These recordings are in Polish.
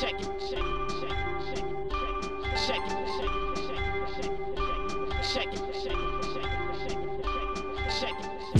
check it.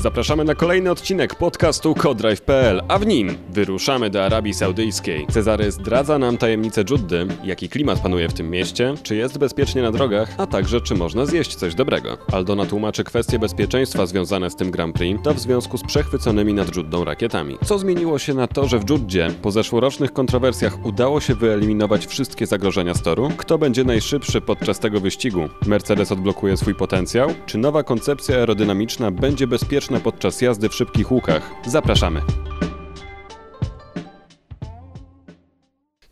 Zapraszamy na kolejny odcinek podcastu Codrive.pl, a w nim wyruszamy do Arabii Saudyjskiej. Cezary zdradza nam tajemnicę Dżuddy, jaki klimat panuje w tym mieście, czy jest bezpiecznie na drogach, a także czy można zjeść coś dobrego. Aldona tłumaczy kwestie bezpieczeństwa związane z tym Grand Prix, to w związku z przechwyconymi nad Dżuddą rakietami. Co zmieniło się na to, że w Dżuddzie po zeszłorocznych kontrowersjach udało się wyeliminować wszystkie zagrożenia z toru? Kto będzie najszybszy podczas tego wyścigu? Mercedes odblokuje swój potencjał? Czy nowa koncepcja aerodynamiczna będzie bezpieczna podczas jazdy w szybkich łukach. Zapraszamy.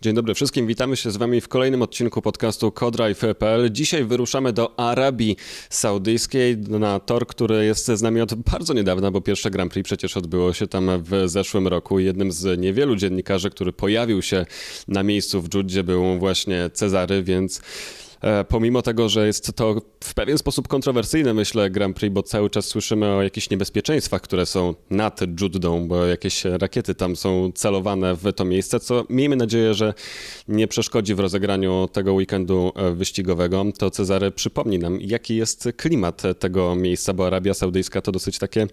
Dzień dobry wszystkim, witamy się z Wami w kolejnym odcinku podcastu Codrive.pl. Dzisiaj wyruszamy do Arabii Saudyjskiej na tor, który jest z nami od bardzo niedawna, bo pierwsze Grand Prix przecież odbyło się tam w zeszłym roku. Jednym z niewielu dziennikarzy, który pojawił się na miejscu w Dżudzie był właśnie Cezary, więc pomimo tego, że jest to w pewien sposób kontrowersyjne, myślę, Grand Prix, bo cały czas słyszymy o jakichś niebezpieczeństwach, które są nad Juddą, bo jakieś rakiety tam są celowane w to miejsce, co miejmy nadzieję, że nie przeszkodzi w rozegraniu tego weekendu e, wyścigowego. To Cezary przypomni nam, jaki jest klimat tego miejsca, bo Arabia Saudyjska to dosyć takie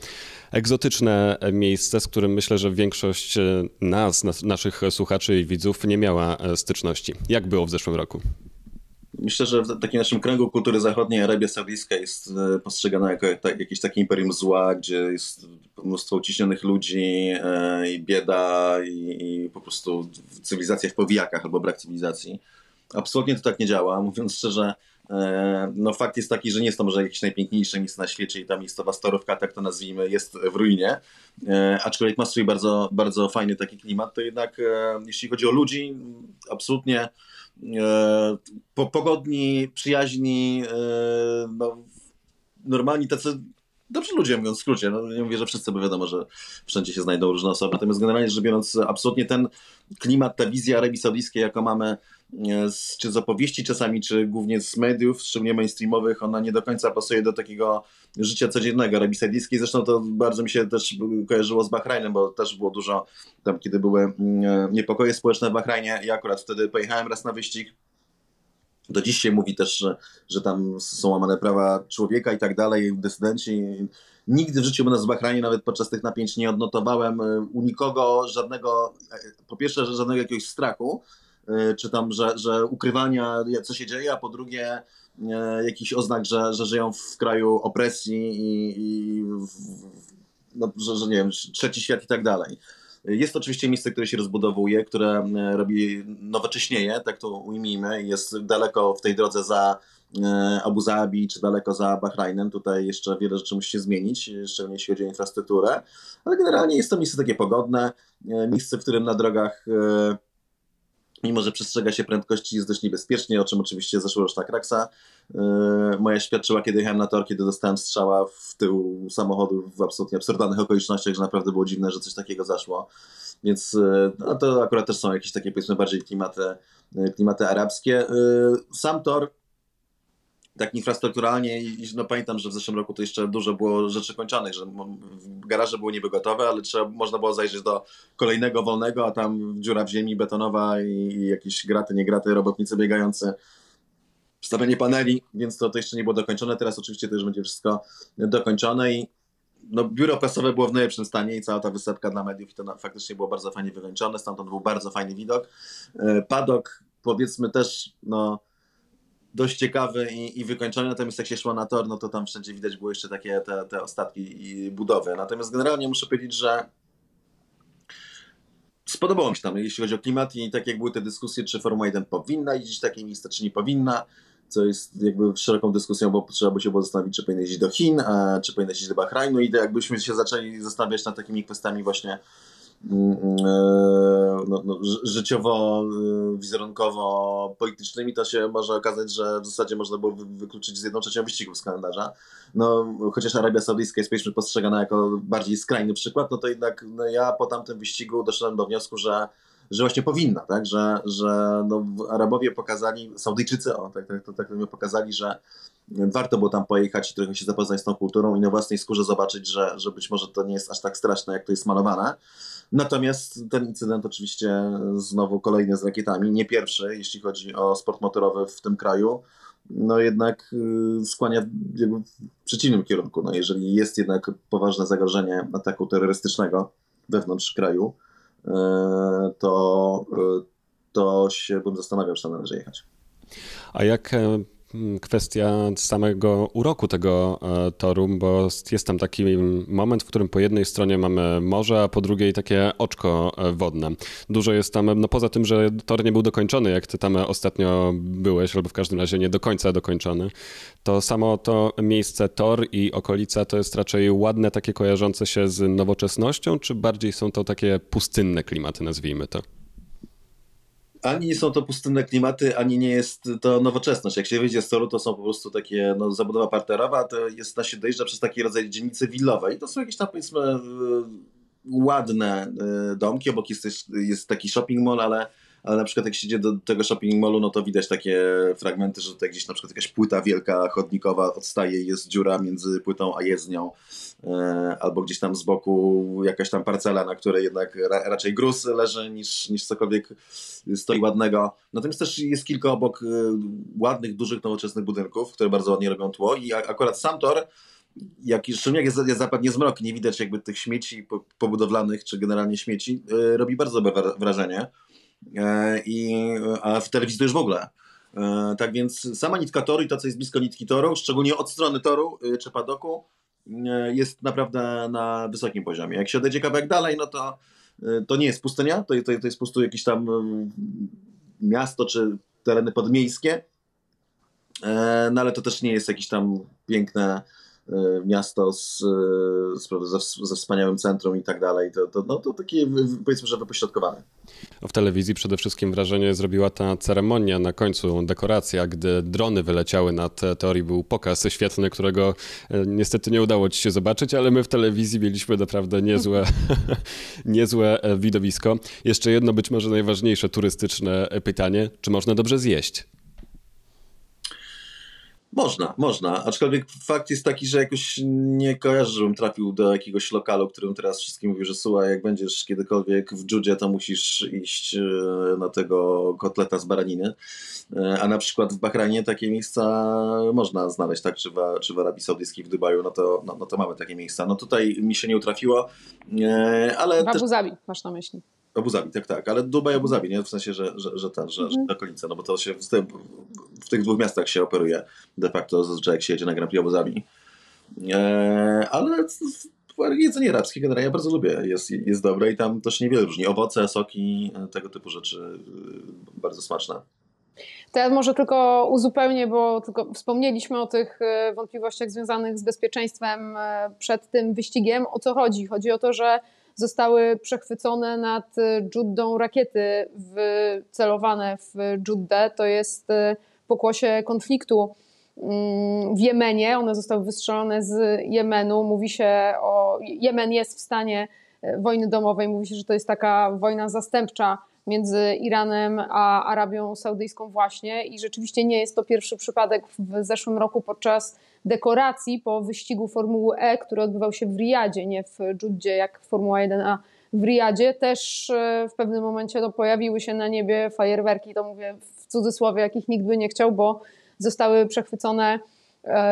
egzotyczne miejsce, z którym myślę, że większość e, nas, naszych słuchaczy i widzów nie miała styczności. Jak było w zeszłym roku? Myślę, że w takim naszym kręgu kultury zachodniej Arabia Saudyjska jest e, postrzegana jako jakieś takie imperium zła, gdzie jest mnóstwo uciśnionych ludzi e, i bieda i, i po prostu cywilizacja w powijakach albo brak cywilizacji. Absolutnie to tak nie działa. Mówiąc szczerze, e, no fakt jest taki, że nie jest to może jakieś najpiękniejsze miejsce na świecie i ta miejscowa storówka, tak to nazwijmy, jest w ruinie. Aczkolwiek ma swój bardzo, bardzo fajny taki klimat, to jednak jeśli chodzi o ludzi, absolutnie pogodni, przyjaźni, e, no, normalni tacy dobrzy ludzie, mówiąc w skrócie. No, nie mówię, że wszyscy, bo wiadomo, że wszędzie się znajdą różne osoby. Natomiast generalnie rzecz biorąc, absolutnie ten klimat, ta wizja Arabii Saudyjskiej, jaką mamy e, z, czy z opowieści czasami, czy głównie z mediów, szczególnie mainstreamowych, ona nie do końca pasuje do takiego życia codziennego Arabii Saudyjskiej. Zresztą to bardzo mi się też kojarzyło z Bahrajnem, bo też było dużo tam, kiedy były mm, e, niepokoje społeczne w Bahrajnie. Ja akurat wtedy pojechałem raz na wyścig do dziś się mówi też, że, że tam są łamane prawa człowieka i tak dalej, dysydenci. Nigdy w życiu będąc w Bahrajnie, nawet podczas tych napięć, nie odnotowałem e, u nikogo żadnego, e, po pierwsze, żadnego jakiegoś strachu, e, czy tam, że, że ukrywania, co się dzieje, a po drugie, jakiś oznak, że, że żyją w kraju opresji i, i w, no, że, że nie wiem, trzeci świat i tak dalej. Jest to oczywiście miejsce, które się rozbudowuje, które e, robi nowocześnieje, tak to ujmijmy, jest daleko w tej drodze za e, Abu Zabi, czy daleko za Bahrajnem. Tutaj jeszcze wiele rzeczy musi się zmienić, szczególnie jeśli chodzi o infrastrukturę, ale generalnie jest to miejsce takie pogodne, e, miejsce, w którym na drogach mimo że przestrzega się prędkości, jest dość niebezpiecznie, o czym oczywiście zeszłoroczna kraksa yy, moja świadczyła, kiedy jechałem na tor, kiedy dostałem strzała w tył samochodu w absolutnie absurdalnych okolicznościach, że naprawdę było dziwne, że coś takiego zaszło. Więc yy, no, to akurat też są jakieś takie powiedzmy bardziej klimaty, yy, klimaty arabskie. Sam tor tak infrastrukturalnie i no pamiętam, że w zeszłym roku to jeszcze dużo było rzeczy kończonych, że garaże były niby gotowe, ale trzeba, można było zajrzeć do kolejnego wolnego, a tam dziura w ziemi betonowa i, i jakieś graty, nie graty, robotnicy biegający wstawianie paneli, więc to, to jeszcze nie było dokończone. Teraz oczywiście to już będzie wszystko dokończone i no, biuro prasowe było w najlepszym stanie i cała ta wysepka dla mediów i to faktycznie było bardzo fajnie wykończone, stamtąd był bardzo fajny widok. E, padok powiedzmy też, no dość ciekawy i, i wykończony, natomiast jak się szło na tor, no to tam wszędzie widać było jeszcze takie te, te ostatki budowy. Natomiast generalnie muszę powiedzieć, że spodobało mi się tam, jeśli chodzi o klimat i tak jak były te dyskusje, czy Formuła 1 powinna jeździć takie miejsce, czy nie powinna, co jest jakby szeroką dyskusją, bo trzeba by się było zastanowić, czy powinna jeździć do Chin, a, czy powinna jeździć do Bahrajnu i jakbyśmy się zaczęli zastanawiać nad takimi kwestiami właśnie no, no, życiowo, e, wizerunkowo, politycznymi, to się może okazać, że w zasadzie można było wykluczyć z jedną trzecią wyścigów z kalendarza. No, chociaż Arabia Saudyjska jest powiedzmy postrzegana jako bardziej skrajny przykład, no to jednak no, ja po tamtym wyścigu doszedłem do wniosku, że że właśnie powinna, tak? że, że no, Arabowie pokazali, Saudyjczycy, o, tak, tak, tak, tak pokazali, że warto było tam pojechać i trochę się zapoznać z tą kulturą i na własnej skórze zobaczyć, że, że być może to nie jest aż tak straszne, jak to jest malowane. Natomiast ten incydent oczywiście znowu kolejny z rakietami, nie pierwszy, jeśli chodzi o sport motorowy w tym kraju, no jednak y, skłania w przeciwnym kierunku. No jeżeli jest jednak poważne zagrożenie ataku terrorystycznego wewnątrz kraju, y, to, y, to się bym zastanawiał, czy tam należy jechać. A jak e, kwestia samego uroku tego e, toru, bo jest tam taki moment, w którym po jednej stronie mamy morze, a po drugiej takie oczko e, wodne. Dużo jest tam, no poza tym, że tor nie był dokończony, jak ty tam ostatnio byłeś, albo w każdym razie nie do końca dokończony, to samo to miejsce tor i okolica to jest raczej ładne, takie kojarzące się z nowoczesnością, czy bardziej są to takie pustynne klimaty, nazwijmy to? Ani nie są to pustynne klimaty, ani nie jest to nowoczesność. Jak się wyjdzie z toru, to są po prostu takie no, zabudowa parterowa, to jest, na się dojeżdża przez taki rodzaj dzielnicy willowej. To są jakieś tam powiedzmy e, ładne e, domki, obok jest, jest taki shopping mall, ale ale na przykład jak się idzie do tego shopping mallu, no to widać takie fragmenty, że tutaj gdzieś na przykład jakaś płyta wielka chodnikowa odstaje i jest dziura między płytą a jezdnią, e, albo gdzieś tam z boku jakaś tam parcela, na której jednak ra, raczej gruz leży niż, niż cokolwiek stoi ładnego. Natomiast też jest kilka obok e, ładnych, dużych, nowoczesnych budynków, które bardzo ładnie robią tło i akurat sam tor jak, szczególnie jak jest, zapadnie zmrok, nie widać jakby tych śmieci pobudowlanych, czy generalnie śmieci, e, robi bardzo dobre wrażenie. E, i, a w telewizji to już w ogóle. E, tak więc sama nitka toru i to, co jest blisko nitki toru, szczególnie od strony toru y, czy padoku, e, jest naprawdę na wysokim poziomie. Jak się odejdzie kawałek dalej, no to to nie jest pustynia, to, to, to jest po prostu jakieś tam miasto czy tereny podmiejskie, no ale to też nie jest jakieś tam piękne miasto z, z, ze, wspaniałym centrum i tak dalej, to, to, no, to takie powiedzmy, że wypośrodkowane. W telewizji przede wszystkim wrażenie zrobiła ta ceremonia na końcu, dekoracja, gdy drony wyleciały nad teorii, był pokaz świetny, którego e, niestety nie udało ci się zobaczyć, ale my w telewizji mieliśmy naprawdę niezłe, niezłe e, widowisko. Jeszcze jedno być może najważniejsze turystyczne pytanie, czy można dobrze zjeść? Można, można. Aczkolwiek fakt jest taki, że jakoś nie kojarzę, żebym trafił do jakiegoś lokalu, którym teraz wszystkim mówi, że słuchaj, jak będziesz kiedykolwiek w Judzie, to musisz iść e, na tego kotleta z baraniny. E, a na przykład w Bahrajnie takie miejsca można znaleźć, tak? Czy w, czy w Arabii Saudyjskiej, w Dubaju, no to, no, no to mamy takie miejsca. No tutaj mi się nie utrafiło, e, ale... W Abu Zabi masz na myśli. Abu Zabi, tak, tak, ale Dubaj Abu Zabi, nie? W sensie, że, że, że ten, że, mhm. że okolice, no bo to się w, tym, w, tych dwóch miastach się operuje de facto, zazwyczaj jak się jedzie na Grand Prix Abu Zabi. Eee, ale jedzenie arabskie generalnie ja bardzo lubię, jest, jest dobre i tam też niewiele różni. Owoce, soki, tego typu rzeczy bardzo smaczne. To ja może tylko uzupełnię, bo tylko wspomnieliśmy o tych e, wątpliwościach związanych z bezpieczeństwem e, przed tym wyścigiem. O co chodzi? Chodzi o to, że zostały przechwycone nad Juddą rakiety wycelowane w Juddę. To jest y, pokłosie konfliktu mm, w Jemenie. One zostały wystrzelone z Jemenu. Mówi się o. Jemen jest w stanie y, wojny domowej. Mówi się, że to jest taka wojna zastępcza między Iranem a Arabią Saudyjską, właśnie. I rzeczywiście nie jest to pierwszy przypadek w zeszłym roku podczas dekoracji po wyścigu Formuły E, który odbywał się w Riyadzie, nie w Juddzie jak Formuła 1A w Riyadzie. Też e, w pewnym momencie no, pojawiły się na niebie fajerwerki, to mówię w cudzysłowie, jakich nikt by nie chciał, bo zostały przechwycone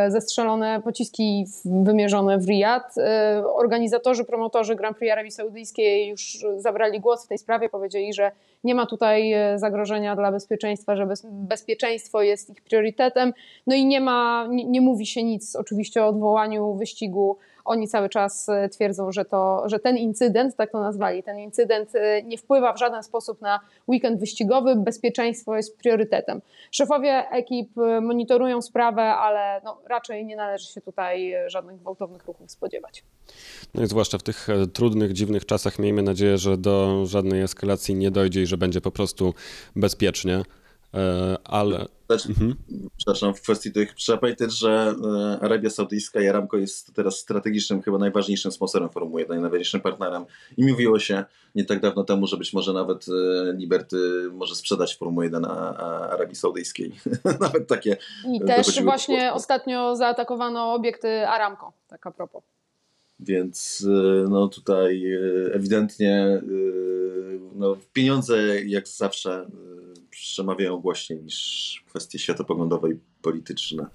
zestrzelone pociski wymierzone w Riyad. E, organizatorzy, promotorzy Grand Prix Arabii Saudyjskiej już zabrali głos w tej sprawie, powiedzieli, że nie ma tutaj e, zagrożenia dla bezpieczeństwa, że bezpieczeństwo jest ich priorytetem. No i nie ma, nie, nie mówi się nic oczywiście o odwołaniu wyścigu oni cały czas e, twierdzą, że, to, że ten incydent, tak to nazwali, ten incydent e, nie wpływa w żaden sposób na weekend wyścigowy, bezpieczeństwo jest priorytetem. Szefowie ekip e, monitorują sprawę, ale no, raczej nie należy się tutaj żadnych gwałtownych ruchów spodziewać. No i zwłaszcza w tych trudnych, dziwnych czasach miejmy nadzieję, że do żadnej eskalacji nie dojdzie i że będzie po prostu bezpiecznie. E, ale. Znaczy, mhm. Przepraszam, w kwestii tych trzeba powiedzieć, że e, Arabia Saudyjska i Aramco jest teraz strategicznym, chyba najważniejszym sponsorem Formuły 1, najważniejszym partnerem. I mówiło się nie tak dawno temu, że być może nawet e, Liberty może sprzedać Formułę 1 Arabii Saudyjskiej. nawet takie. I też właśnie ostatnio zaatakowano obiekty Aramco, tak a propos. Więc no tutaj ewidentnie no, pieniądze jak zawsze przemawiają głośniej niż kwestie światopoglądowe i polityczne.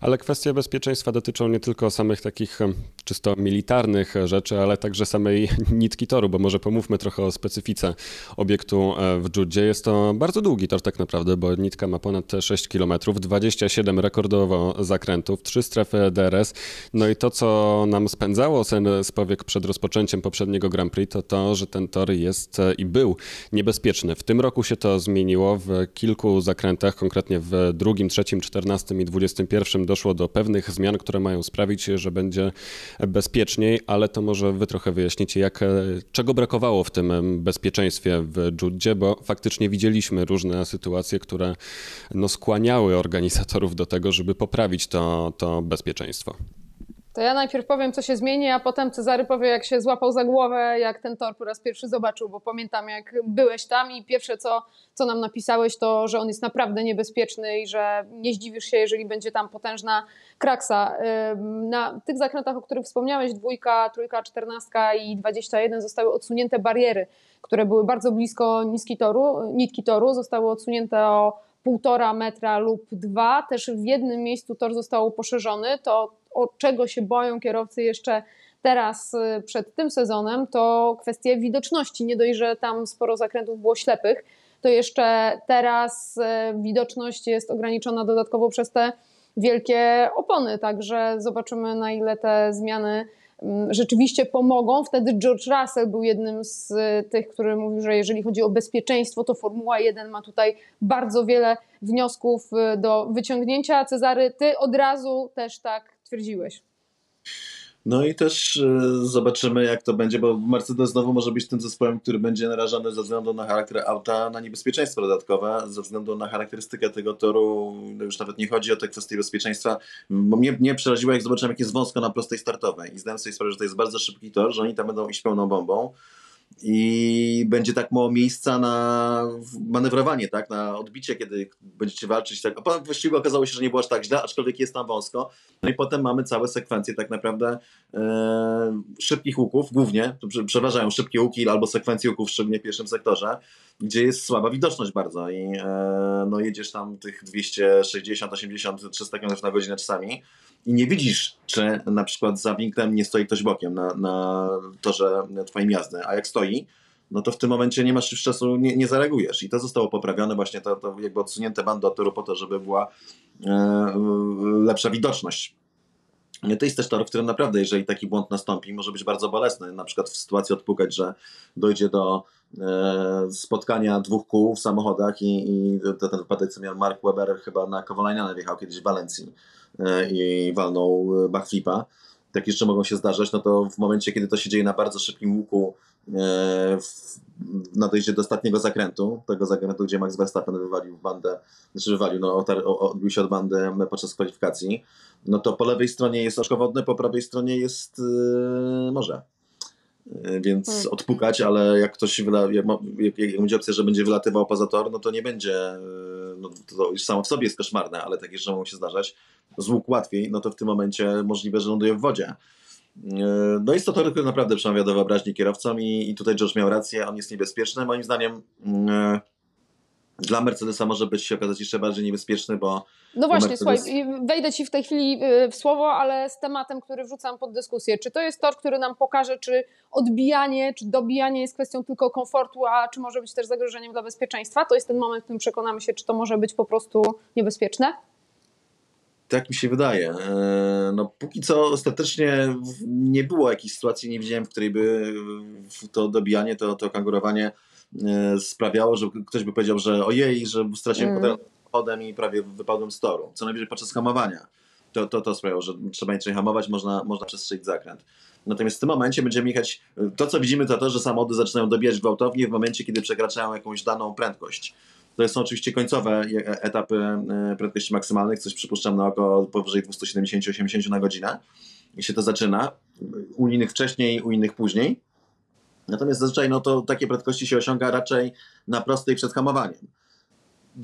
Ale kwestie bezpieczeństwa dotyczą nie tylko samych takich czysto militarnych rzeczy, ale także samej nitki toru, bo może pomówmy trochę o specyfice obiektu e, w Dżudzie. Jest to bardzo długi tor tak naprawdę, bo nitka ma ponad 6 km, 27 rekordowo zakrętów, 3 strefy DRS. No i to, co nam spędzało sen z powiek przed rozpoczęciem poprzedniego Grand Prix, to to, że ten tor jest e, i był niebezpieczny. W tym roku się to zmieniło w kilku zakrętach, konkretnie w drugim, trzecim, czternastym i dwudziestym pierwszym doszło do pewnych zmian, które mają sprawić, że będzie bezpieczniej, ale to może wy trochę wyjaśnicie, jak, e, czego brakowało w tym bezpieczeństwie w Judzie, bo faktycznie widzieliśmy różne sytuacje, które no, skłaniały organizatorów do tego, żeby poprawić to, to bezpieczeństwo. To ja najpierw powiem, co się zmieni, a potem Cezary powie, jak się złapał za głowę, jak ten tor po raz pierwszy zobaczył, bo pamiętam, jak byłeś tam i pierwsze, co, co nam napisałeś, to, że on jest naprawdę niebezpieczny i że nie zdziwisz się, jeżeli będzie tam potężna kraksa. Na tych zakrętach, o których wspomniałeś, dwójka, trójka, czternastka i dwadzieścia jeden zostały odsunięte bariery, które były bardzo blisko niski toru, nitki toru, zostały odsunięte o półtora metra lub dwa. Też w jednym miejscu tor został poszerzony. To o czego się boją kierowcy jeszcze teraz y, przed tym sezonem, to kwestie widoczności. Nie dość, że tam sporo zakrętów było ślepych, to jeszcze teraz y, widoczność jest ograniczona dodatkowo przez te wielkie opony, także zobaczymy na ile te zmiany mm, rzeczywiście pomogą. Wtedy George Russell był jednym z y, tych, który mówił, że jeżeli chodzi o bezpieczeństwo, to Formuła 1 ma tutaj bardzo wiele wniosków do wyciągnięcia. Cezary, ty od razu też tak twierdziłeś. No i też y, zobaczymy, jak to będzie, bo Mercedes znowu może być tym zespołem, który będzie narażony ze względu na charakter auta na niebezpieczeństwo dodatkowe, ze względu na charakterystykę tego toru. No już nawet nie chodzi o te kwestie bezpieczeństwa, bo mnie, mnie przeraziło, jak zobaczyłem, jak jest wąsko na prostej startowej i zdałem sobie sprawę, że to jest bardzo szybki tor, że oni tam będą iść pełną bombą i będzie tak mało miejsca na manewrowanie, tak, na odbicie, kiedy będziecie walczyć. Tak. A potem właściwie okazało się, że nie było aż tak źle, aczkolwiek jest tam wąsko. No i potem mamy całe sekwencje tak naprawdę e, szybkich łuków, głównie, przeważają szybkie łuki albo sekwencje łuków, szczególnie w pierwszym sektorze, gdzie jest słaba widoczność bardzo i e, no jedziesz tam tych 260, 80, 300 km na godzinę czasami i nie widzisz, czy na przykład za winklem nie stoi ktoś bokiem na, na torze twoim jazdy, a jak stoi, no to w tym momencie nie masz już czasu, nie, nie zareagujesz. I to zostało poprawione, właśnie to, to jakby odsunięte bandy od toru po to, żeby była e, lepsza widoczność. To jest też tor, w którym naprawdę, jeżeli taki błąd nastąpi, może być bardzo bolesny. Na przykład w sytuacji odpukać, że dojdzie do e, spotkania dwóch kół w samochodach i, i ten wypadek, co miał Mark Webber chyba na Kowalajniana wjechał kiedyś w Walencji E, i walnął e, backflipa, tak jeszcze mogą się zdarzać, no to w momencie, kiedy to się dzieje na bardzo szybkim łuku e, na dojście do ostatniego zakrętu, tego zakrętu, gdzie Max Verstappen wywalił bandę, znaczy wywalił, no odbił się od bandy podczas kwalifikacji, no to po lewej stronie jest oczko wodne, po prawej stronie jest morze. Więc hmm. odpukać, ale jak ktoś wyla, jak, jak, jak będzie opcja, że będzie wylatywał poza tor, no to nie będzie, no to już samo w sobie jest koszmarne, ale takie rzeczy mogą się zdarzać z łuk łatwiej, no to w tym momencie możliwe, że ląduje w wodzie. E, no jest to tor, który naprawdę przemawia do wyobraźni kierowcom i, i tutaj George miał rację, on jest niebezpieczny. Moim zdaniem mm, e, dla Mercedesa może być się okazać jeszcze bardziej niebezpieczny, bo. No właśnie, Mercedes... słuchaj, wejdę ci w tej chwili y, w słowo, ale z tematem, który wrzucam pod dyskusję. Czy to jest tor, który nam pokaże, czy odbijanie, czy dobijanie jest kwestią tylko komfortu, a czy może być też zagrożeniem dla bezpieczeństwa? To jest ten moment, w którym przekonamy się, czy to może być po prostu niebezpieczne? Tak mi się wydaje. E, no, póki co ostatecznie nie było jakiejś sytuacji, nie widziałem, w której by to dobijanie, to, to kangurowanie sprawiało, że ktoś by powiedział, że ojej, że straciłem mm. potem i prawie wypadłem z toru. Co najwyżej podczas hamowania. To, to, to sprawiało, że trzeba inaczej hamować, można, można przestrzelić zakręt. Natomiast w tym momencie będziemy jechać, to co widzimy to to, że samochody zaczynają dobijać gwałtownie w momencie, kiedy przekraczają jakąś daną prędkość. To są oczywiście końcowe etapy prędkości maksymalnych, coś przypuszczam na około powyżej 270-80 na godzinę. I się to zaczyna. U innych wcześniej, u innych później. Natomiast zazwyczaj no to takie prędkości się osiąga raczej na prostej przed hamowaniem.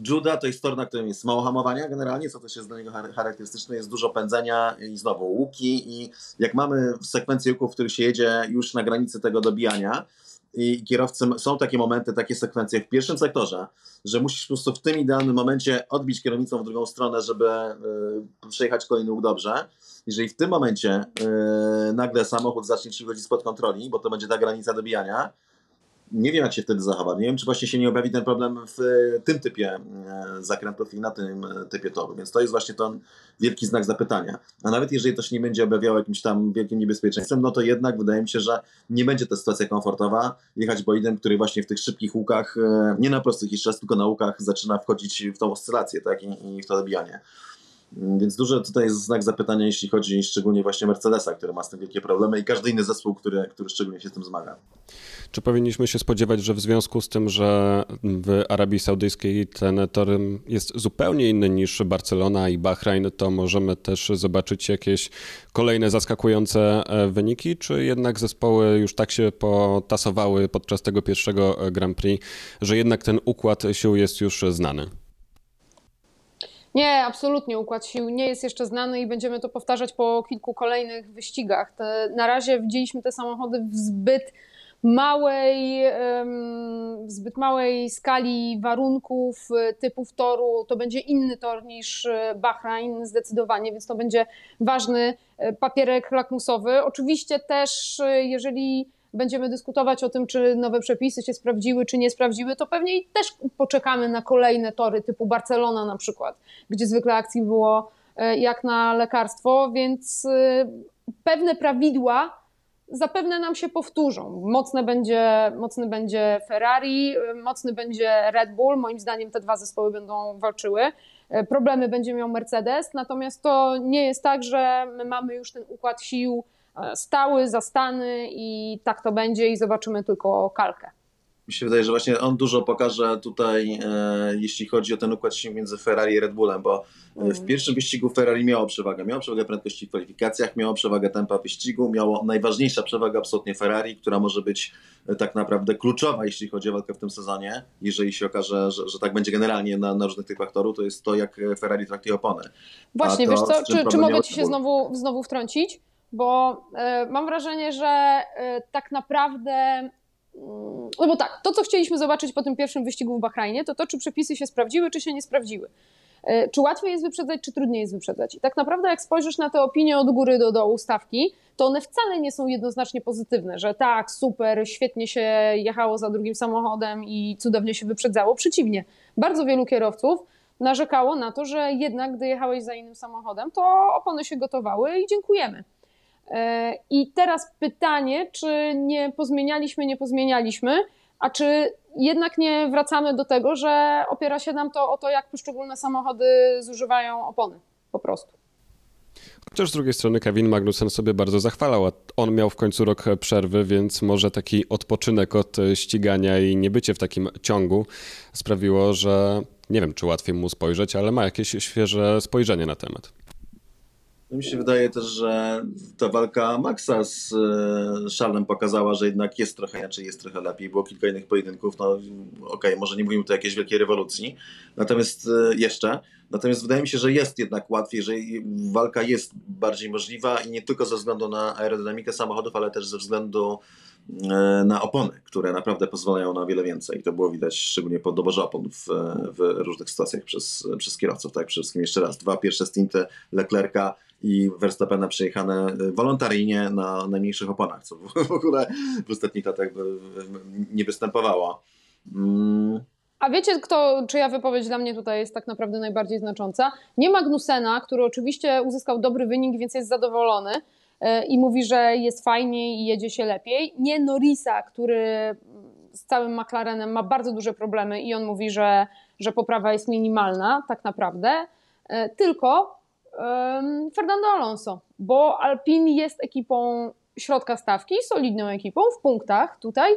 Juda to jest tor, na którym jest mało hamowania generalnie, co też jest dla niego charakterystyczne, jest dużo pędzenia i znowu łuki i jak mamy w sekwencji łuków, w których się jedzie już na granicy tego dobijania i kierowcy, są takie momenty, takie sekwencje w pierwszym sektorze, że musisz po prostu w tym idealnym momencie odbić kierownicą w drugą stronę, żeby y, przejechać kolejny łuk dobrze. Jeżeli w tym momencie y, nagle samochód zacznie ci wychodzić spod kontroli, bo to będzie ta granica dobijania, nie wiem, jak się wtedy zachowa. Nie wiem, czy właśnie się nie objawi ten problem w e, tym typie e, zakrętów i na tym e, typie toru. Więc to jest właśnie ten wielki znak zapytania. A nawet jeżeli to się nie będzie objawiało jakimś tam wielkim niebezpieczeństwem, no to jednak wydaje mi się, że nie będzie to sytuacja komfortowa jechać bolidem, który właśnie w tych szybkich łukach, nie na prostych jeszcze raz, tylko na łukach zaczyna wchodzić w tą oscylację tak? I, i w to dobijanie. Więc duży tutaj jest znak zapytania, jeśli chodzi szczególnie właśnie Mercedesa, który ma z tym wielkie problemy i każdy inny zespół, który, który szczególnie się z tym zmaga. Czy powinniśmy się spodziewać, że w związku z tym, że w Arabii Saudyjskiej ten tor jest zupełnie inny niż Barcelona i Bahrain, to możemy też zobaczyć jakieś kolejne zaskakujące e, wyniki, czy jednak zespoły już tak się potasowały podczas tego pierwszego Grand Prix, że jednak ten układ sił jest już znany? Nie, absolutnie układ sił nie jest jeszcze znany i będziemy to powtarzać po kilku kolejnych wyścigach. Te, na razie widzieliśmy te samochody w zbyt małej, w zbyt małej skali warunków, e, typów toru. To będzie inny tor niż e, Bahrain zdecydowanie, więc to będzie ważny e, papierek lakmusowy. Oczywiście też, jeżeli będziemy dyskutować o tym, czy nowe przepisy się sprawdziły, czy nie sprawdziły, to pewnie też poczekamy na kolejne tory typu Barcelona na przykład, gdzie zwykle akcji było jak na lekarstwo, więc pewne prawidła zapewne nam się powtórzą. Mocne będzie, mocny będzie Ferrari, mocny będzie Red Bull. Moim zdaniem te dwa zespoły będą walczyły. Problemy będzie miał Mercedes, natomiast to nie jest tak, że my mamy już ten układ sił e, stały, zastany i tak to będzie i zobaczymy tylko kalkę mi się wydaje, że właśnie on dużo pokaże tutaj, e, jeśli chodzi o ten układ sił między Ferrari i Red Bullem, bo mm. w pierwszym wyścigu Ferrari miało przewagę. Miało przewagę prędkości w kwalifikacjach, miało przewagę tempa wyścigu, miało najważniejsza przewaga absolutnie Ferrari, która może być e, tak naprawdę kluczowa, jeśli chodzi o walkę w tym sezonie. Jeżeli się okaże, że, że tak będzie generalnie na, na różnych typach toru, to jest to, jak Ferrari traktuje opony. Właśnie, to, wiesz co, czy, czy mogę Ci się znowu, znowu wtrącić? Bo y, mam wrażenie, że y, tak naprawdę no bo tak, to co chcieliśmy zobaczyć po tym pierwszym wyścigu w Bahrajnie, to to, czy przepisy się sprawdziły, czy się nie sprawdziły. E, czy łatwiej jest wyprzedzać, czy trudniej jest wyprzedzać? I tak naprawdę, jak spojrzysz na te opinie od góry do dołu stawki, to one wcale nie są jednoznacznie pozytywne, że tak, super, świetnie się jechało za drugim samochodem i cudownie się wyprzedzało. Przeciwnie, bardzo wielu kierowców narzekało na to, że jednak, gdy jechałeś za innym samochodem, to opony się gotowały i dziękujemy. I teraz pytanie, czy nie pozmienialiśmy, nie pozmienialiśmy, a czy jednak nie wracamy do tego, że opiera się nam to o to, jak poszczególne samochody zużywają opony po prostu. Chociaż z drugiej strony Kevin Magnussen sobie bardzo zachwalał. On miał w końcu rok przerwy, więc może taki odpoczynek od ścigania i niebycie w takim ciągu sprawiło, że nie wiem, czy łatwiej mu spojrzeć, ale ma jakieś świeże spojrzenie na temat. No mi się wydaje też, że ta walka Maxa z e, Charlesem pokazała, że jednak jest trochę inaczej, jest trochę lepiej. Było kilka innych pojedynków, no okej, okay, może nie mówimy tu o jakiejś wielkiej rewolucji, natomiast e, jeszcze, natomiast wydaje mi się, że jest jednak łatwiej, że walka jest bardziej możliwa i nie tylko ze względu na aerodynamikę samochodów, ale też ze względu e, na opony, które naprawdę pozwalają na wiele więcej. To było widać szczególnie po doborze opon w, w różnych sytuacjach przez, przez kierowców. Tak, przede wszystkim jeszcze raz, dwa pierwsze stinty Leclerca i Verstappena przejechane e, wolontaryjnie na najmniejszych oponach, co w ogóle w ostatnich latach nie występowało. Mm. A wiecie, kto, czyja wypowiedź dla mnie tutaj jest tak naprawdę najbardziej znacząca? Nie Magnusena, który oczywiście uzyskał dobry wynik, więc jest zadowolony e, i mówi, że jest fajniej i jedzie się lepiej. Nie Norisa, który z całym McLarenem ma bardzo duże problemy i on mówi, że, że poprawa jest minimalna tak naprawdę, e, tylko Fernando Alonso, bo Alpine jest ekipą środka stawki, solidną ekipą w punktach tutaj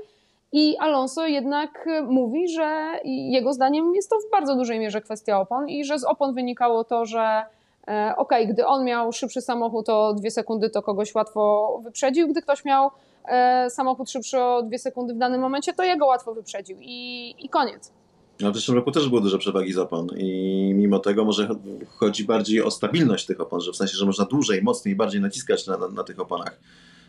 I Alonso jednak mówi, że jego zdaniem jest to w bardzo dużej mierze kwestia opon i że z opon wynikało to, że e, ok, gdy on miał szybszy samochód o dwie sekundy, to kogoś łatwo wyprzedził, gdy ktoś miał e, samochód szybszy o dwie sekundy w danym momencie, to jego łatwo wyprzedził i, i koniec. No w zeszłym roku też było dużo przewagi z opon i mimo tego może chodzi bardziej o stabilność tych opon, że w sensie, że można dłużej, mocniej, bardziej naciskać na, na, na tych oponach.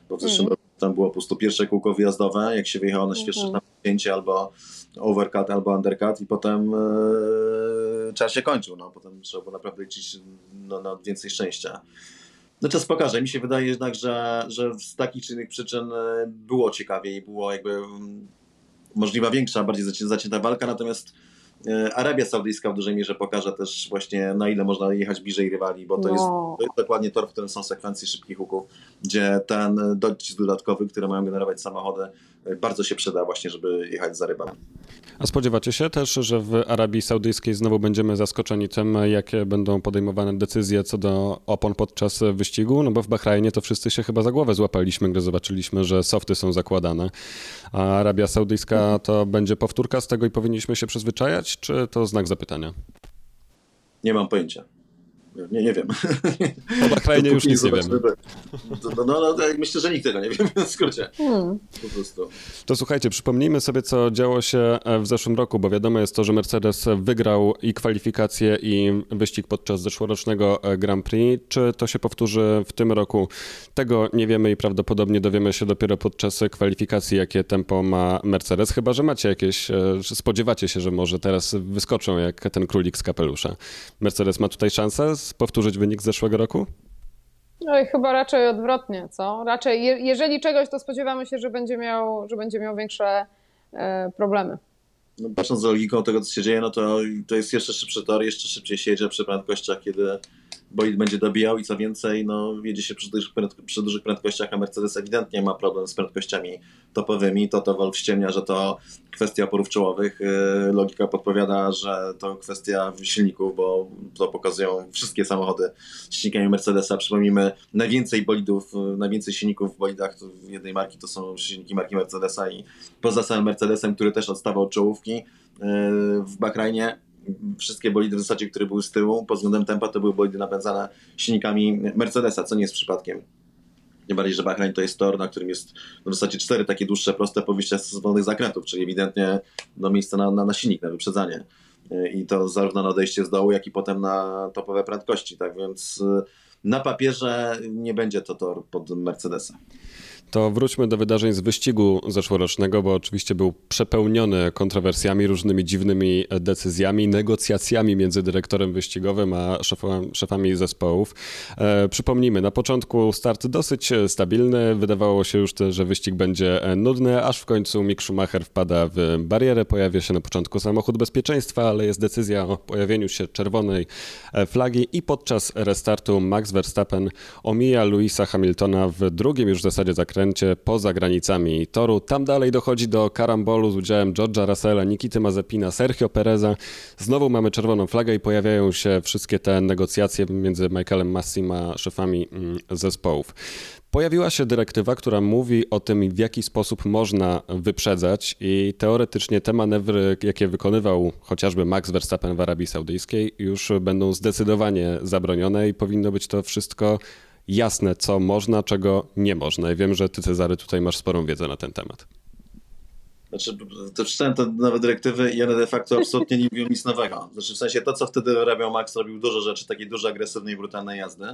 Bo w zeszłym mm. roku tam było po prostu pierwsze kółko wyjazdowe, jak się wyjechało na świeższe mm. napięcie albo overcut, albo undercut i potem yy, czas się kończył. No. Potem trzeba było naprawdę liczyć no, na więcej szczęścia. No czas pokaże. Mi się wydaje jednak, że, że z takich czy innych przyczyn e, było ciekawiej, było jakby mm, możliwa większa, bardziej zacięta walka, natomiast e, Arabia Saudyjska w dużej mierze pokaże też właśnie na ile można jechać bliżej rywali, bo to, no. jest, to jest dokładnie tor, w którym są sekwencje szybkich huków, gdzie ten docisk dodatkowy, który mają generować samochody, bardzo się przyda właśnie, żeby jechać za rybami. A spodziewacie się też, że w Arabii Saudyjskiej znowu będziemy zaskoczeni tym, jakie będą podejmowane decyzje co do opon podczas wyścigu? No bo w Bahrajnie to wszyscy się chyba za głowę złapaliśmy, gdy zobaczyliśmy, że softy są zakładane. A Arabia Saudyjska to będzie powtórka z tego i powinniśmy się przyzwyczajać, czy to znak zapytania? Nie mam pojęcia. Nie, nie wiem. O Bahrajnie już nic nie wiem. No, no, no, myślę, że nikt tego nie wie, w skrócie. Hmm. Po prostu. To słuchajcie, przypomnijmy sobie, co działo się e, w zeszłym roku, bo wiadomo jest to, że Mercedes wygrał i kwalifikacje, i wyścig podczas zeszłorocznego e, Grand Prix. Czy to się powtórzy w tym roku? Tego nie wiemy i prawdopodobnie dowiemy się dopiero podczas kwalifikacji, jakie tempo ma Mercedes, chyba, że macie jakieś, e, spodziewacie się, że może teraz wyskoczą jak ten królik z kapelusza. Mercedes ma tutaj szansę powtórzyć wynik z zeszłego roku? No i chyba raczej odwrotnie, co? Raczej, je, jeżeli czegoś, to spodziewamy się, że będzie miał, że będzie miał większe e, problemy. No, patrząc za logiką tego, co się dzieje, no to, to jest jeszcze szybszy tor, jeszcze szybciej się jedzie przy prędkościach, kiedy bolid będzie dobijał i co więcej, no, jedzie się przy dużych, przy dużych prędkościach, a Mercedes ewidentnie ma problem z prędkościami topowymi. To to Wolf ściemnia, że to kwestia oporów czołowych. Y, logika podpowiada, że to kwestia silników, bo to pokazują wszystkie samochody z silnikami Mercedesa. Przypomnijmy, najwięcej bolidów, y, najwięcej silników w bolidach w jednej marki to są silniki marki Mercedesa i poza samym Mercedesem, który też odstawał od czołówki y, w Bahrajnie, wszystkie bolidy w zasadzie, które były z tyłu, pod względem tempa, to były bolidy napędzane silnikami Mercedesa, co nie jest przypadkiem. Nie bardziej, że Bahrain to jest tor, na którym jest w zasadzie cztery takie dłuższe, proste powieścia z wolnych zakrętów, czyli ewidentnie no, miejsce na, na, na silnik, na wyprzedzanie. I to zarówno na odejście z dołu, jak i potem na topowe prędkości. Tak więc na papierze nie będzie to tor pod Mercedesa. To wróćmy do wydarzeń z wyścigu zeszłorocznego, bo oczywiście był przepełniony kontrowersjami, różnymi dziwnymi decyzjami, negocjacjami między dyrektorem wyścigowym a szefami zespołów. E, przypomnijmy, na początku start dosyć stabilny, wydawało się już, że wyścig będzie nudny, aż w końcu Mick Schumacher wpada w barierę, pojawia się na początku samochód bezpieczeństwa, ale jest decyzja o pojawieniu się czerwonej flagi i podczas restartu Max Verstappen omija Louisa Hamiltona w drugim już w zasadzie zakręcie poza granicami toru. Tam dalej dochodzi do karambolu z udziałem George'a Russella, Nikity Mazepina, Sergio Pereza. Znowu mamy czerwoną flagę i pojawiają się wszystkie te negocjacje między Michaelem Massim a szefami mm, zespołów. Pojawiła się dyrektywa, która mówi o tym, w jaki sposób można wyprzedzać, i teoretycznie te manewry, jakie wykonywał chociażby Max Verstappen w Arabii Saudyjskiej, już będą zdecydowanie zabronione i powinno być to wszystko jasne, co można, czego nie można. I wiem, że ty, Cezary, tutaj masz sporą wiedzę na ten temat. Znaczy, to czytałem te nowe dyrektywy i one de facto absolutnie nie mówią nic nowego. Znaczy, w sensie to, co wtedy robił Max, robił dużo rzeczy, takiej dużo agresywnej, brutalnej jazdy,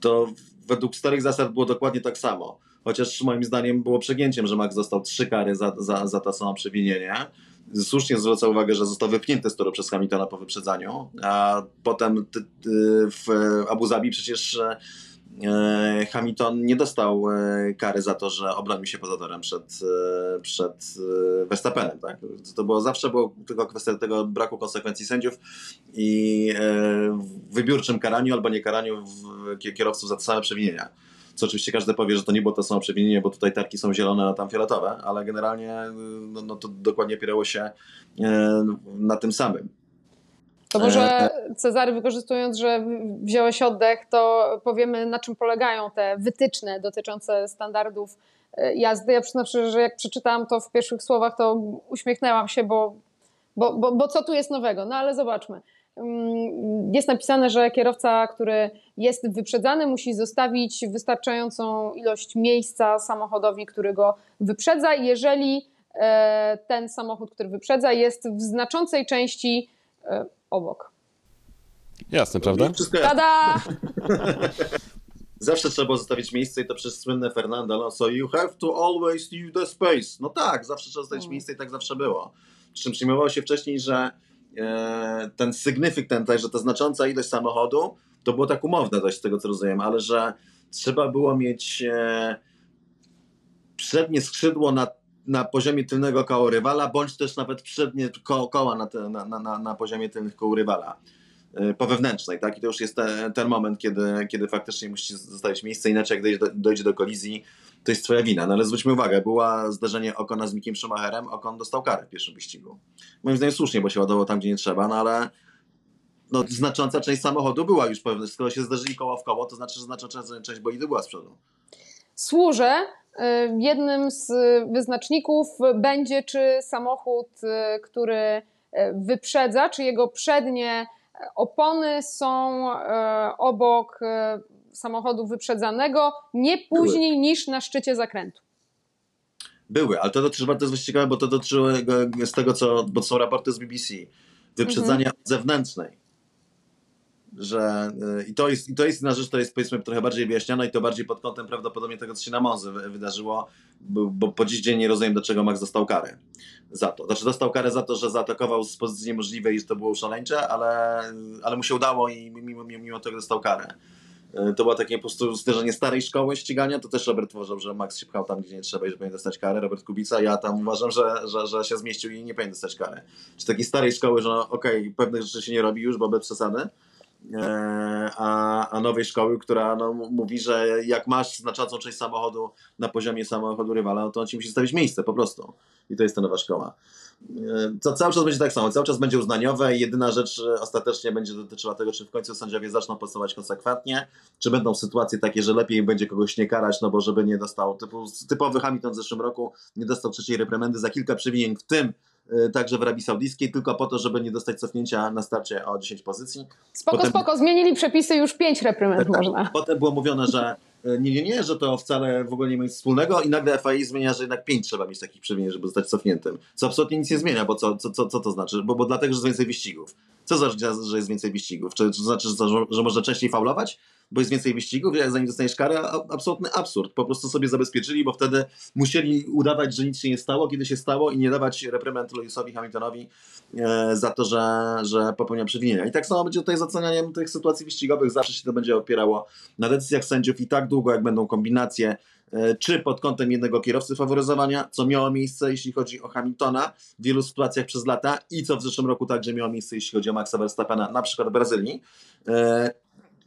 to według starych zasad było dokładnie tak samo. Chociaż moim zdaniem było przegięciem, że Max dostał trzy kary za, za, za to samo przewinienie. Słusznie zwraca uwagę, że został wypchnięty z toru przez Hamiltona po wyprzedzaniu, a potem w Abu Zabi przecież E, Hamilton nie dostał e, kary za to, że obronił się poza torem przed, e, przed Verstappenem. Tak? To było zawsze było tylko kwestia tego braku konsekwencji sędziów i wybiórczym karaniu albo nie karaniu kierowców za te same przewinienia. Co oczywiście każdy powie, że to nie było to samo przewinienie, bo tutaj tarki są zielone, a tam fioletowe, ale generalnie no, no to dokładnie opierało się na tym samym. To może e, Cezary, wykorzystując, że wziąłeś oddech, to powiemy, na czym polegają te wytyczne dotyczące standardów jazdy. Ja przyznam szczerze, że jak przeczytałam to w pierwszych słowach, to uśmiechnęłam się, bo, bo, bo, bo co tu jest nowego? No ale zobaczmy. Mm, jest napisane, że kierowca, który jest wyprzedzany, musi zostawić wystarczającą ilość miejsca samochodowi, który go wyprzedza, jeżeli e, ten samochód, który wyprzedza, jest w znaczącej części e, obok. Jasne, prawda? Wszystko Tada! Zawsze trzeba było zostawić miejsce i to przez słynne Fernando Alonso you have to always leave the space. No tak, zawsze trzeba zostawić mm. miejsce i tak zawsze było. Przy czym przyjmowało się wcześniej, że e, ten significant, tak, że ta znacząca ilość samochodu, to było tak umowne dość z tego co rozumiem, ale że trzeba było mieć e, przednie skrzydło na, na poziomie tylnego koła rywala, bądź też nawet przednie ko koła na, te, na, na, na poziomie tylnych koł rywala. Y, po wewnętrznej, tak? I to już jest ten, moment, kiedy, kiedy faktycznie musisz zostawić miejsce, inaczej jak dojdzie do, dojdzie do kolizji, to jest twoja wina. No ale zwróćmy uwagę, było zdarzenie Okona z Mikiem Schumacherem, Okon dostał karę w pierwszym wyścigu. Moim zdaniem słusznie, bo się ładował tam, gdzie nie trzeba, no ale no, znacząca część samochodu była już pewna. Skoro się zdarzyli koło w koło, to znaczy, że znacząca część bolidy była z przodu. Służę. Y, jednym z wyznaczników będzie, czy samochód, y, który wyprzedza, czy jego przednie opony są obok samochodu wyprzedzanego nie później Były. niż na szczycie zakrętu. Były, ale to, to, to jest ciekawe, bo to dotyczyło z tego, co, bo są raporty z BBC, wyprzedzania mhm. zewnętrznej że y, i to jest, i to jest inna rzecz, to jest powiedzmy trochę bardziej wyjaśniona i to bardziej pod kątem prawdopodobnie tego, co się na Monzy wydarzyło, bo, bo po dziś dzień nie rozumiem, dlaczego Max dostał karę za to. Znaczy dostał karę za to, że zaatakował z pozycji niemożliwej i to było szaleńcze, ale, ale mu się udało i mimo, mimo tego dostał karę. Y, to było takie po prostu zderzenie starej szkoły ścigania, to też Robert uważał, że Max się pchał tam, gdzie nie trzeba i że powinien dostać karę. Robert Kubica, ja tam uważam, że, że, że się zmieścił i nie powinien dostać karę. Czy takiej starej szkoły, że no, okej, okay, pewnych rzeczy się nie robi już, bo bez przesady, a, a nowej szkoły, która no, mówi, że jak masz znaczącą część samochodu na poziomie samochodu rywala, no to on ci musi stawić miejsce po prostu. I to jest ta nowa szkoła. E, to cały czas będzie tak samo, cały czas będzie uznaniowe i jedyna rzecz e, ostatecznie będzie dotyczyła tego, czy w końcu sędziowie zaczną postępować konsekwentnie, czy będą sytuacje takie, że lepiej będzie kogoś nie karać, no bo żeby nie dostał, typu, typowy Hamilton w zeszłym roku nie dostał trzeciej reprymendy za kilka przewinień, w tym także w Arabii Saudyjskiej, tylko po to, żeby nie dostać cofnięcia na starcie o 10 pozycji. Spoko, Potem... spoko, zmienili przepisy, już 5 reprymend tak, można. Potem było mówione, że y, nie, nie, nie, że to wcale w ogóle nie ma nic wspólnego i nagle FAI zmienia, że jednak 5 trzeba mieć takich przewinień, żeby zostać cofniętym. Co absolutnie nic nie zmienia, bo co, co, co, co to znaczy? Bo, bo dlatego, że jest więcej wyścigów. Co znaczy, że jest więcej wyścigów? Czy, to znaczy, że, można częściej faulować? bo jest więcej wyścigów, jak zanim dostaniesz karę, absolutny absurd. Po prostu sobie zabezpieczyli, bo wtedy musieli udawać, że nic się nie stało, kiedy się stało i nie dawać reprymend Lewisowi Hamiltonowi e, za to, że, że popełnia przewinienia. I tak samo będzie tutaj z ocenianiem tych sytuacji wyścigowych, zawsze się to będzie opierało na decyzjach sędziów i tak długo, jak będą kombinacje czy pod kątem jednego kierowcy faworyzowania, co miało miejsce, jeśli chodzi o Hamiltona w wielu sytuacjach przez lata i co w zeszłym roku także miało miejsce, jeśli chodzi o Maxa Verstappena, na przykład w Brazylii. E,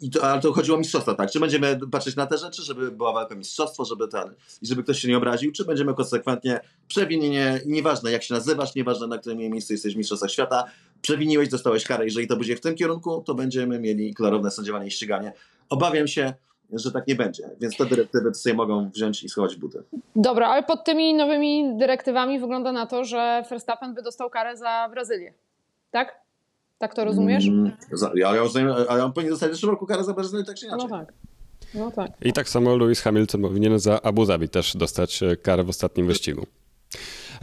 i to, ale to chodziło o mistrzostwa, tak? Czy będziemy patrzeć na te rzeczy, żeby była walka mistrzostwo, żeby ten, i żeby ktoś się nie obraził, czy będziemy konsekwentnie przewinienie, nieważne jak się nazywasz, nieważne na którym miejscu jesteś w mistrzostwach świata, przewiniłeś, dostałeś karę. Jeżeli to będzie w tym kierunku, to będziemy mieli klarowne sędziowanie i ściganie. Obawiam się, że tak nie będzie, więc te dyrektywy sobie mogą wziąć i schować buty. Dobra, ale pod tymi nowymi dyrektywami wygląda na to, że Verstappen by dostał karę za Brazylię. Tak? Tak to rozumiesz? Mm, ja, ja rozumiem, ale on powinien dostać w zeszłym roku karę za Brazylię, tak czy inaczej. No tak. No tak. I tak samo Lewis Hamilton powinien za Abu Zabi też dostać e, karę w ostatnim wyścigu.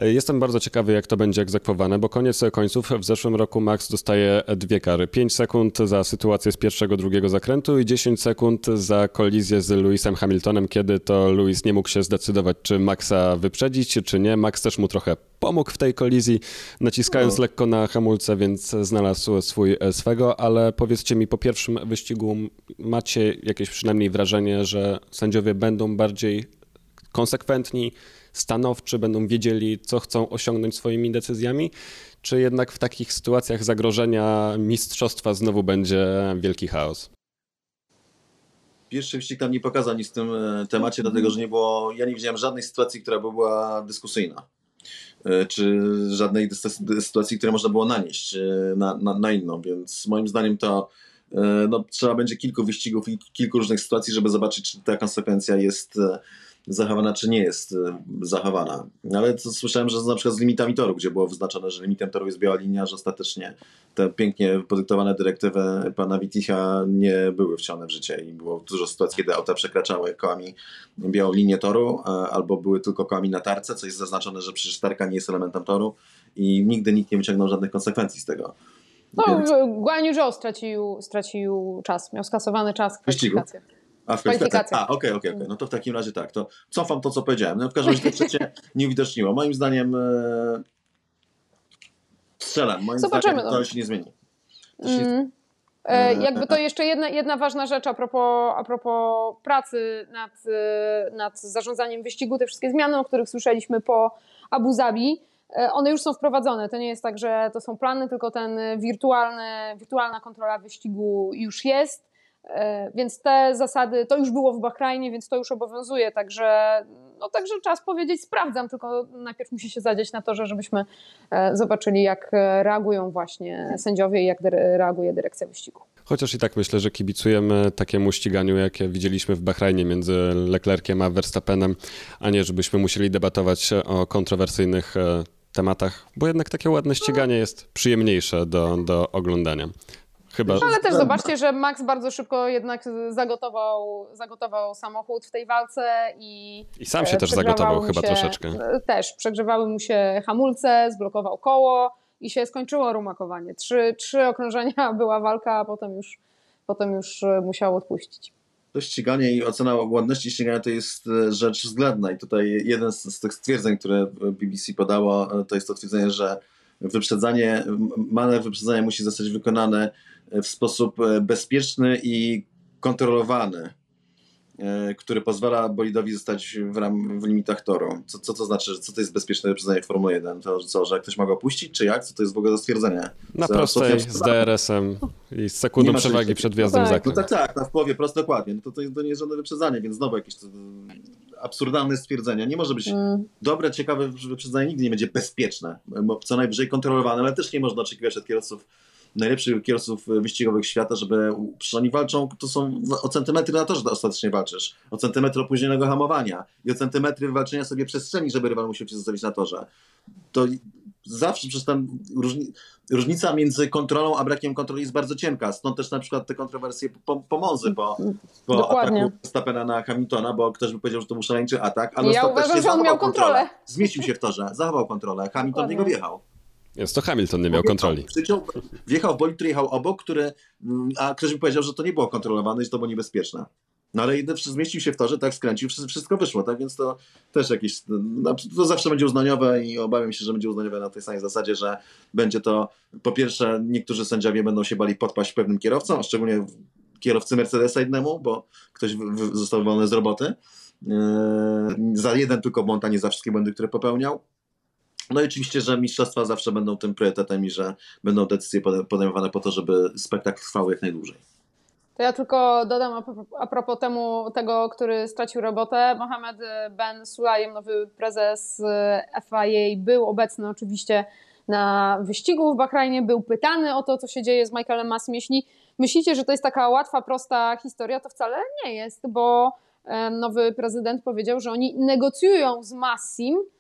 Jestem bardzo ciekawy, jak to będzie egzekwowane, bo koniec końców w zeszłym roku Max dostaje dwie kary. 5 sekund za sytuację z pierwszego, drugiego zakrętu i 10 sekund za kolizję z Lewisem Hamiltonem, kiedy to Lewis nie mógł się zdecydować, czy Maxa wyprzedzić, czy nie. Max też mu trochę pomógł w tej kolizji, naciskając no. lekko na hamulce, więc znalazł swój e, swego, ale powiedzcie mi, po pierwszym wyścigu macie jakieś przynajmniej wrażenie, że sędziowie będą bardziej konsekwentni, stanowczy, będą wiedzieli, co chcą osiągnąć swoimi decyzjami, czy jednak w takich sytuacjach zagrożenia mistrzostwa znowu będzie wielki chaos? Pierwszy wyścig tam nie pokazał nic w tym e, temacie, dlatego że nie było, ja nie widziałem żadnej sytuacji, która by była dyskusyjna. E, czy żadnej sytuacji, które można było nanieść e, na, na, na, inną, więc moim zdaniem to no, trzeba będzie kilku wyścigów i kilku różnych sytuacji, żeby zobaczyć, czy ta konsekwencja jest zachowana, czy nie jest zachowana. Ale to słyszałem, że na przykład z limitami toru, gdzie było wyznaczone, że limitem toru jest biała linia, że ostatecznie te pięknie podyktowane dyrektywy pana Witicha nie były wcielone w życie i było dużo sytuacji, kiedy auta przekraczały kołami białą linię toru albo były tylko kołami na tarce, co jest zaznaczone, że przecież tarka nie jest elementem toru i nigdy nikt nie wyciągnął żadnych konsekwencji z tego. No, Więc... Guan Yu Zhou stracił, stracił czas, miał skasowany czas w kwalifikacjach. A w kwalifikacjach. A, okej, okej, okej. No to w takim razie tak. To cofam to, co powiedziałem. No w każdym razie to trzecie nie uwidoczniło. Moim zdaniem e... strzelam. Moim Zobaczymy, zdaniem to no. się nie zmieni. Się. Mm. E, jakby to jeszcze jedna, jedna ważna rzecz a propos, a propos pracy nad, e, nad zarządzaniem wyścigu, te wszystkie zmiany, o których słyszeliśmy po Abu Zabi, e, one już są wprowadzone. To nie jest tak, że to są plany, tylko ten wirtualny, wirtualna kontrola wyścigu już jest. E, więc te zasady, to już było w Bahrajnie, więc to już obowiązuje, także, no, także czas powiedzieć sprawdzam, tylko najpierw musi się zadzieć na to, żebyśmy e, zobaczyli jak reagują właśnie sędziowie i jak reaguje dyrekcja wyścigu. Chociaż i tak myślę, że kibicujemy takiemu ściganiu, jakie widzieliśmy w Bahrajnie między Leclerciem a Verstappenem, a nie żebyśmy musieli debatować o kontrowersyjnych e, tematach, bo jednak takie ładne ściganie jest przyjemniejsze do, do oglądania. Chyba... No, ale też zobaczcie, że Max bardzo szybko jednak zagotował, zagotował samochód w tej walce i. I sam się też zagotował chyba się, troszeczkę. Też. Przegrzewały mu się hamulce, zblokował koło i się skończyło rumakowanie. Trzy, trzy okrążenia była walka, a potem już, potem już e, musiał odpuścić. To ściganie i ocena ładności ścigania to jest e, rzecz względna. I tutaj jeden z, z tych stwierdzeń, które BBC podało, e, to jest to twierdzenie, że wyprzedzanie, manewr wyprzedzania musi zostać wykonany w sposób e, bezpieczny i kontrolowany, e, który pozwala bolidowi zostać w, ram, w limitach toru. Co, co to znaczy, co to jest bezpieczne wyprzedzenie w Formule 1? To co, że ktoś ma go opuścić, czy jak? Co to jest w ogóle za stwierdzenie? Na prostej, z DRS-em i z sekundą przewagi przed wjazdem no tak. No tak, tak, na w połowie, prosto dokładnie. No to, to, to nie jest żadne wyprzedzanie, więc znowu jakieś to, absurdalne stwierdzenia. Nie może być mm. dobre, ciekawe wyprzedzenie, nigdy nie będzie bezpieczne. Co najwyżej kontrolowane, ale też nie można oczekiwać od kierowców najlepszych kierowców wyścigowych świata, żeby oni walczą, to są o centymetry na to, że ostatecznie walczysz, o centymetry opóźnionego hamowania i o centymetry wywalczenia sobie przestrzeni, żeby rywal musiał cię zostawić na torze. To zawsze przez tam różni, różnica między kontrolą a brakiem kontroli jest bardzo cienka. Stąd też na przykład te kontrowersje po, po Monzy, po, po ataku Stapena na Hamiltona, bo ktoś by powiedział, że to był szaleńczy atak, ale ja uważam, że on miał kontrolę. kontrolę. Zmieścił się w torze, zachował kontrolę, Hamilton w niego wjechał. Więc to Hamilton nie miał kontroli. Wjechał w bolid, który jechał obok, który, mm, a ktoś mi powiedział, że to nie było kontrolowane i że to było niebezpieczne. No ale zmieścił się w torze, tak skręcił, wszystko wyszło, tak? Więc to też jakieś, no, to zawsze będzie uznaniowe i obawiam się, że będzie uznaniowe na tej samej zasadzie, że będzie to, po pierwsze, niektórzy sędziowie będą się bali podpaść pewnym kierowcom, a szczególnie kierowcy Mercedesa innemu, bo ktoś został wolny z roboty. Yy, za jeden tylko błąd, a nie za wszystkie błędy, które popełniał. No i oczywiście, że mistrzostwa zawsze będą tym priorytetem i że będą decyzje podejmowane po to, żeby spektakl trwał jak najdłużej. To ja tylko dodam a propos temu, tego, który stracił robotę. Mohamed Ben Sulaim, nowy prezes FIA, był obecny oczywiście na wyścigu w Bahrajnie, był pytany o to, co się dzieje z Michaelem Massim. Jeśli myślicie, że to jest taka łatwa, prosta historia, to wcale nie jest, bo nowy prezydent powiedział, że oni negocjują z Massim E,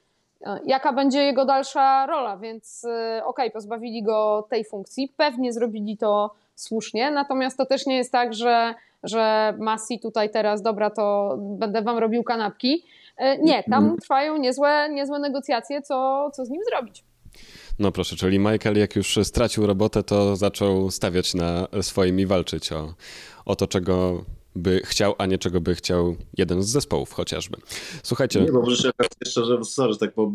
jaka będzie jego dalsza rola, więc e, okej, okay, pozbawili go tej funkcji, pewnie zrobili to słusznie, natomiast to też nie jest tak, że, że Massi tutaj teraz, dobra, to będę wam robił kanapki. E, nie, tam mhm. trwają niezłe, niezłe negocjacje, co, co z nim zrobić. No proszę, czyli Michael jak już stracił robotę, to zaczął stawiać na swoim i walczyć o, o to, czego by chciał, a nie czego by chciał jeden z zespołów chociażby. Słuchajcie. Nie, bo może jeszcze, że sorry, tak, bo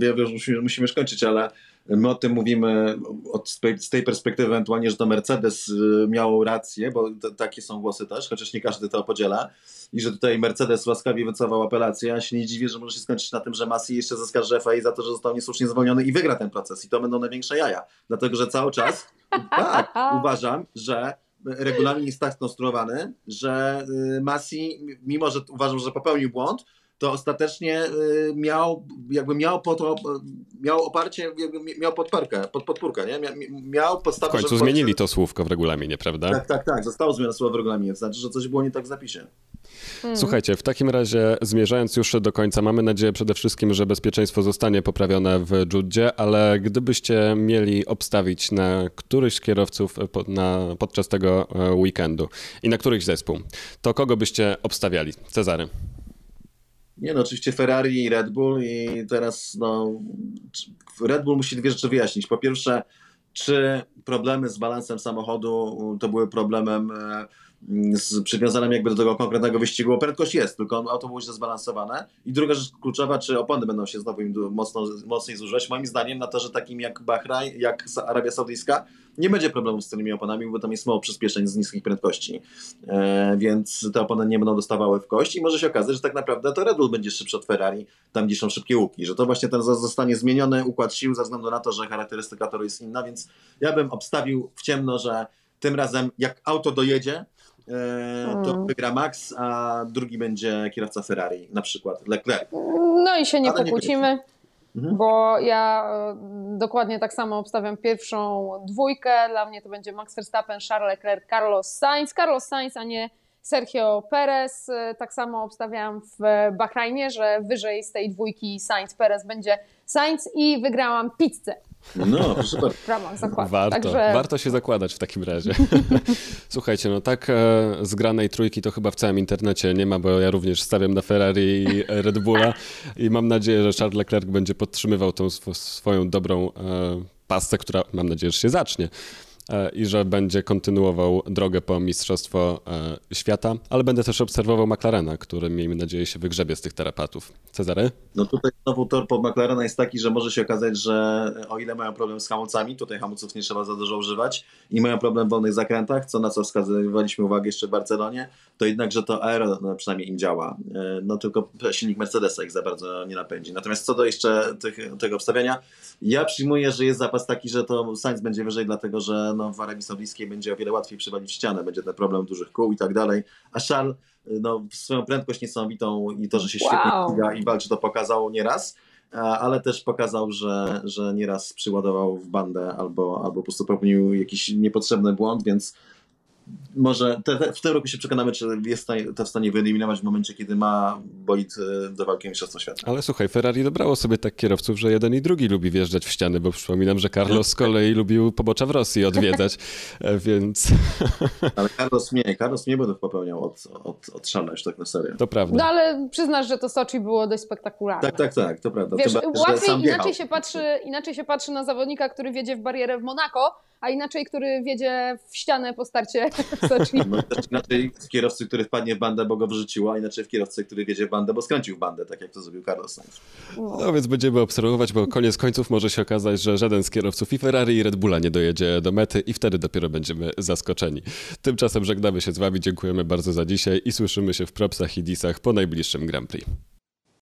wiem, że musimy, musimy skończyć, ale my o tym mówimy od, z tej perspektywy ewentualnie, że to Mercedes y, miał rację, bo takie są głosy też, chociaż nie każdy to podziela i że tutaj Mercedes łaskawie wycofał apelację. Ja się nie dziwię, że może się skończyć na tym, że Masi jeszcze zaskarży FAI za to, że został niesłusznie zwolniony i wygra ten proces. I to będą największe jaja. Dlatego, że cały czas tak, uważam, że regulamin jest tak skonstruowany, że y, Masi, mimo że uważam, że popełnił błąd, to ostatecznie y, miał, jakby miał, po to, miał oparcie, jakby miał podparkę, pod, podpórkę, nie? Miał podstawę, W końcu zmienili to słówko w regulaminie, prawda? Tak, tak, tak. Zostało zmienione słowo w regulaminie. To znaczy, że coś było nie tak w zapisie. Hmm. Słuchajcie, w takim razie zmierzając już do końca, mamy nadzieję przede wszystkim, że bezpieczeństwo zostanie poprawione w Judzie, ale gdybyście mieli obstawić na któryś z kierowców na, podczas tego e, weekendu i na któryś zespół, to kogo byście obstawiali? Cezary. Nie no, oczywiście Ferrari i Red Bull i teraz no, Red Bull musi dwie rzeczy wyjaśnić. Po pierwsze, czy problemy z balansem samochodu to były problemem e, z przywiązanym jakby do tego konkretnego wyścigu, prędkość jest, tylko auto było źle zbalansowane. I druga rzecz kluczowa, czy opony będą się znowu im mocno, mocniej zużywać. Moim zdaniem na torze takim jak Bahrain, jak Arabia Saudyjska, nie będzie problemu z tymi oponami, bo tam jest mało przyspieszeń z niskich prędkości, e, więc te opony nie będą dostawały w kość i może się okazać, że tak naprawdę to Red Bull będzie szybszy od Ferrari, tam gdzie są szybkie łuki, że to właśnie ten zostanie zmieniony układ sił ze względu na to, że charakterystyka toru jest inna, więc ja bym obstawił w ciemno, że tym razem jak auto dojedzie, e, to hmm. wygra Max, a drugi będzie kierowca Ferrari, na przykład Leclerc. No i się nie Ale pokłócimy. Nie Mhm. Bo ja e, dokładnie tak samo obstawiam pierwszą dwójkę. Dla mnie to będzie Max Verstappen, Charles Leclerc, Carlos Sainz. Carlos Sainz, a nie Sergio Perez. E, tak samo obstawiam w Bahrajnie, że wyżej z tej dwójki Sainz Perez będzie Sainz i wygrałam pizzę. No, super. Warto, Także... warto się zakładać w takim razie. Słuchajcie, no tak e, zgranej trójki to chyba w całym internecie nie ma, bo ja również stawiam na Ferrari i Red Bulla i mam nadzieję, że Charles Leclerc będzie podtrzymywał tą sw swoją dobrą e, pasę, która mam nadzieję, że się zacznie. E, i że będzie kontynuował drogę po Mistrzostwo e, Świata, ale będę też obserwował McLarena, który miejmy nadzieję się wygrzebie z tych terapatów. Cezary? No tutaj znowu tor pod McLarena jest taki, że może się okazać, że o ile mają problem z hamulcami, tutaj hamulców nie trzeba za dużo używać i mają problem w wolnych zakrętach, co na co wskazywaliśmy uwagę jeszcze w Barcelonie, to jednak, że to aero no, przynajmniej im działa. E, no tylko silnik Mercedesa ich za bardzo nie napędzi. Natomiast co do jeszcze tych, tego obstawiania, ja przyjmuję, że jest zapas taki, że to Sainz będzie wyżej, dlatego że no, w Arabii Saudyjskiej będzie o wiele łatwiej przewalić ścianę, będzie ten problem dużych kół i tak dalej. A Charles no, swoją prędkość niesamowitą i to, że się świetnie wow. i walczy, to pokazał nieraz ale też pokazał, że, że nieraz przyładował w bandę albo, albo po prostu popełnił jakiś niepotrzebny błąd, więc może te, te, w tym roku się przekonamy, czy jest to w stanie wyeliminować w momencie, kiedy ma bolid e, do walki Mistrzostwa Świata. Ale słuchaj, Ferrari dobrało sobie tak kierowców, że jeden i drugi lubi wjeżdżać w ściany, bo przypominam, że Carlos z kolei lubił pobocza w Rosji odwiedzać, e, więc... Ale Carlos nie, Carlos nie będę popełniał od, od, od szana już tak na serio. To prawda. No ale przyznasz, że to Soczi było dość spektakularne. Tak, tak, tak, to prawda. Wiesz, łatwiej inaczej się, patrzy, inaczej się patrzy na zawodnika, który wiedzie w barierę w Monako, a inaczej, który wiedzie w ścianę po starcie w Soczi. No, też inaczej w kierowcy, który wpadnie w bandę, bo go wyrzuciło, a inaczej w kierowcy, który wiedzie w bandę, bo skręcił w bandę, tak jak to zrobił Carlos Sainz. No. no więc będziemy obserwować, bo koniec końców może się okazać, że żaden z kierowców i Ferrari i Red Bulla nie dojedzie do mety i wtedy dopiero będziemy zaskoczeni. Tymczasem żegnamy się z wami, dziękujemy bardzo za dzisiaj i słyszymy się w propsach i disach po najbliższym Grand Prix.